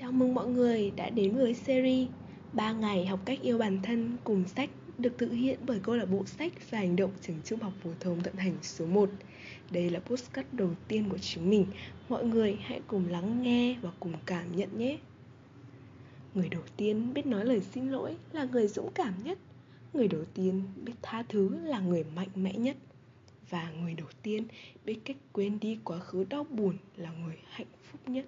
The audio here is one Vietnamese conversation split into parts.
Chào mừng mọi người đã đến với series 3 ngày học cách yêu bản thân cùng sách được thực hiện bởi câu lạc bộ sách và hành động trường trung học phổ thông tận hành số 1. Đây là postcard đầu tiên của chúng mình. Mọi người hãy cùng lắng nghe và cùng cảm nhận nhé. Người đầu tiên biết nói lời xin lỗi là người dũng cảm nhất. Người đầu tiên biết tha thứ là người mạnh mẽ nhất. Và người đầu tiên biết cách quên đi quá khứ đau buồn là người hạnh phúc nhất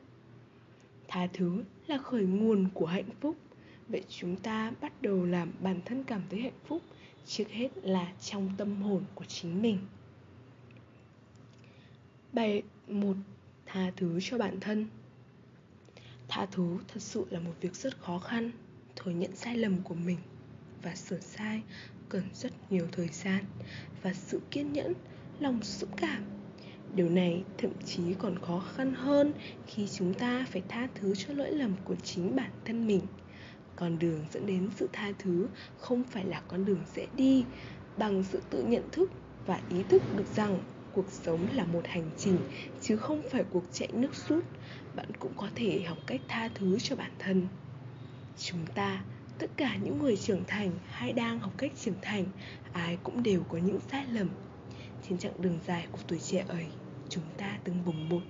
tha thứ là khởi nguồn của hạnh phúc. Vậy chúng ta bắt đầu làm bản thân cảm thấy hạnh phúc trước hết là trong tâm hồn của chính mình. Bài một, tha thứ cho bản thân. Tha thứ thật sự là một việc rất khó khăn. Thừa nhận sai lầm của mình và sửa sai cần rất nhiều thời gian và sự kiên nhẫn, lòng dũng cảm điều này thậm chí còn khó khăn hơn khi chúng ta phải tha thứ cho lỗi lầm của chính bản thân mình. Con đường dẫn đến sự tha thứ không phải là con đường dễ đi bằng sự tự nhận thức và ý thức được rằng cuộc sống là một hành trình, chứ không phải cuộc chạy nước rút. Bạn cũng có thể học cách tha thứ cho bản thân. Chúng ta, tất cả những người trưởng thành hay đang học cách trưởng thành, ai cũng đều có những sai lầm trên chặng đường dài của tuổi trẻ ấy, chúng ta từng bồng bột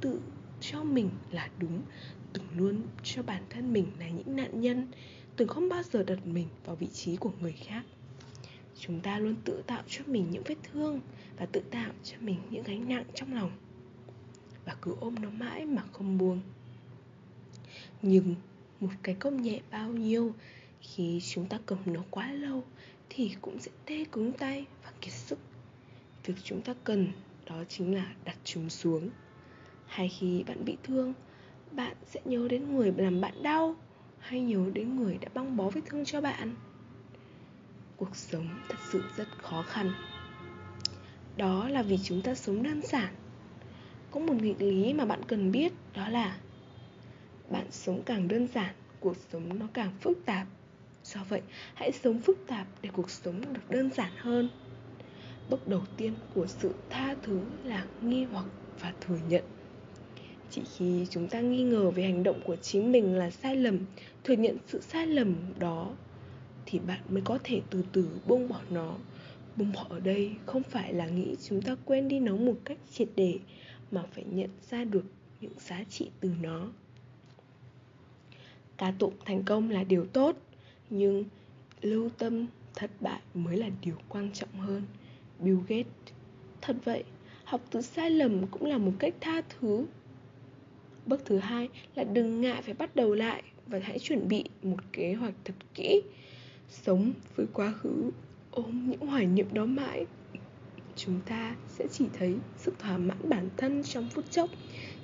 tự cho mình là đúng, từng luôn cho bản thân mình là những nạn nhân, từng không bao giờ đặt mình vào vị trí của người khác. Chúng ta luôn tự tạo cho mình những vết thương và tự tạo cho mình những gánh nặng trong lòng. Và cứ ôm nó mãi mà không buông. Nhưng một cái công nhẹ bao nhiêu, khi chúng ta cầm nó quá lâu thì cũng sẽ tê cứng tay và kiệt sức thực chúng ta cần, đó chính là đặt chúng xuống. Hay khi bạn bị thương, bạn sẽ nhớ đến người làm bạn đau, hay nhớ đến người đã băng bó vết thương cho bạn. Cuộc sống thật sự rất khó khăn. Đó là vì chúng ta sống đơn giản. Có một nghịch lý mà bạn cần biết, đó là bạn sống càng đơn giản, cuộc sống nó càng phức tạp. Do vậy, hãy sống phức tạp để cuộc sống được đơn giản hơn bước đầu tiên của sự tha thứ là nghi hoặc và thừa nhận. Chỉ khi chúng ta nghi ngờ về hành động của chính mình là sai lầm, thừa nhận sự sai lầm đó, thì bạn mới có thể từ từ buông bỏ nó. Buông bỏ ở đây không phải là nghĩ chúng ta quên đi nó một cách triệt để, mà phải nhận ra được những giá trị từ nó. Ca tụng thành công là điều tốt, nhưng lưu tâm thất bại mới là điều quan trọng hơn. Bill Gates. Thật vậy, học từ sai lầm cũng là một cách tha thứ. Bước thứ hai là đừng ngại phải bắt đầu lại Và hãy chuẩn bị một kế hoạch thật kỹ. Sống với quá khứ Ôm những hoài niệm đó mãi. Chúng ta sẽ chỉ thấy sự thỏa mãn bản thân trong phút chốc.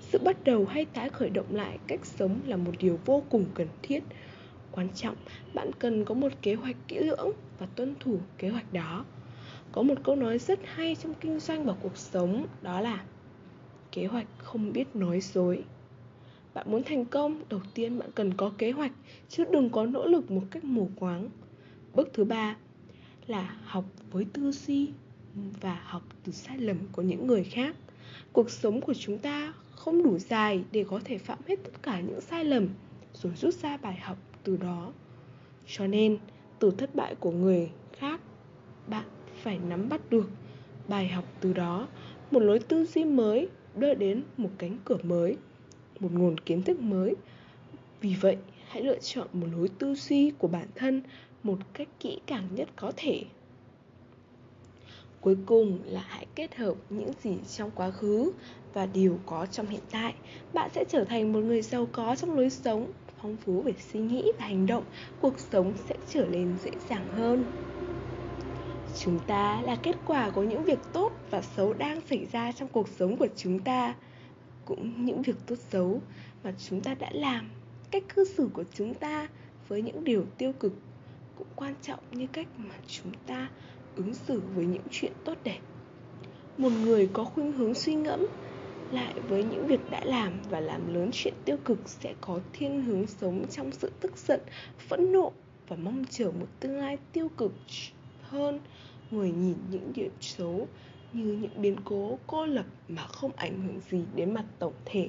Sự bắt đầu hay tái khởi động lại cách sống là một điều vô cùng cần thiết. Quan trọng, bạn cần có một kế hoạch kỹ lưỡng và tuân thủ kế hoạch đó có một câu nói rất hay trong kinh doanh và cuộc sống, đó là kế hoạch không biết nói dối. Bạn muốn thành công, đầu tiên bạn cần có kế hoạch, chứ đừng có nỗ lực một cách mù quáng. Bước thứ ba là học với tư duy và học từ sai lầm của những người khác. Cuộc sống của chúng ta không đủ dài để có thể phạm hết tất cả những sai lầm, rồi rút ra bài học từ đó. Cho nên, từ thất bại của người khác, bạn phải nắm bắt được bài học từ đó. Một lối tư duy mới đưa đến một cánh cửa mới, một nguồn kiến thức mới. Vì vậy, hãy lựa chọn một lối tư duy của bản thân một cách kỹ càng nhất có thể. Cuối cùng là hãy kết hợp những gì trong quá khứ và điều có trong hiện tại. Bạn sẽ trở thành một người giàu có trong lối sống, phong phú về suy nghĩ và hành động. Cuộc sống sẽ trở nên dễ dàng hơn chúng ta là kết quả của những việc tốt và xấu đang xảy ra trong cuộc sống của chúng ta, cũng những việc tốt xấu mà chúng ta đã làm. Cách cư xử của chúng ta với những điều tiêu cực cũng quan trọng như cách mà chúng ta ứng xử với những chuyện tốt đẹp. Một người có khuynh hướng suy ngẫm lại với những việc đã làm và làm lớn chuyện tiêu cực sẽ có thiên hướng sống trong sự tức giận, phẫn nộ và mong chờ một tương lai tiêu cực hơn. Người nhìn những điểm xấu như những biến cố cô lập mà không ảnh hưởng gì đến mặt tổng thể.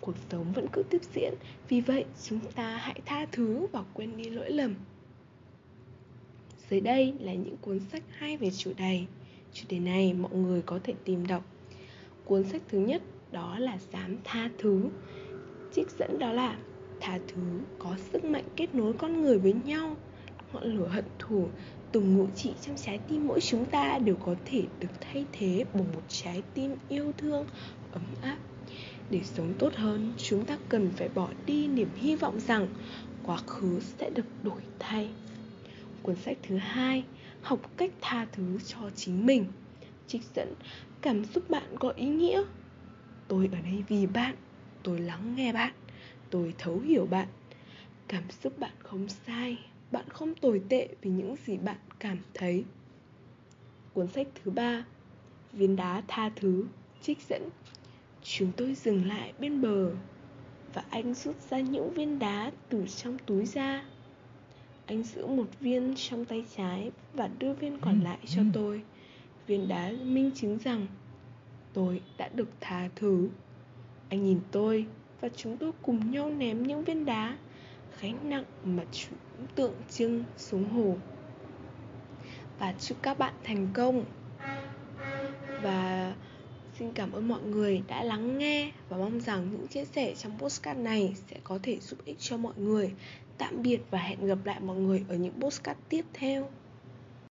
Cuộc sống vẫn cứ tiếp diễn, vì vậy chúng ta hãy tha thứ và quên đi lỗi lầm. Dưới đây là những cuốn sách hay về chủ đề. Chủ đề này mọi người có thể tìm đọc. Cuốn sách thứ nhất đó là dám tha thứ. Trích dẫn đó là, tha thứ có sức mạnh kết nối con người với nhau. Ngọn lửa hận thù từng ngụ trị trong trái tim mỗi chúng ta đều có thể được thay thế bằng một trái tim yêu thương, ấm áp. Để sống tốt hơn, chúng ta cần phải bỏ đi niềm hy vọng rằng quá khứ sẽ được đổi thay. Cuốn sách thứ hai, học cách tha thứ cho chính mình, trích dẫn cảm xúc bạn có ý nghĩa. Tôi ở đây vì bạn, tôi lắng nghe bạn, tôi thấu hiểu bạn. Cảm xúc bạn không sai bạn không tồi tệ vì những gì bạn cảm thấy. Cuốn sách thứ ba viên đá tha thứ trích dẫn. Chúng tôi dừng lại bên bờ và anh rút ra những viên đá từ trong túi ra. Anh giữ một viên trong tay trái và đưa viên còn lại cho tôi. Viên đá minh chứng rằng tôi đã được tha thứ. Anh nhìn tôi và chúng tôi cùng nhau ném những viên đá gánh nặng mà cũng tượng trưng xuống hồ. Và chúc các bạn thành công. Và xin cảm ơn mọi người đã lắng nghe và mong rằng những chia sẻ trong postcard này sẽ có thể giúp ích cho mọi người. Tạm biệt và hẹn gặp lại mọi người ở những postcard tiếp theo.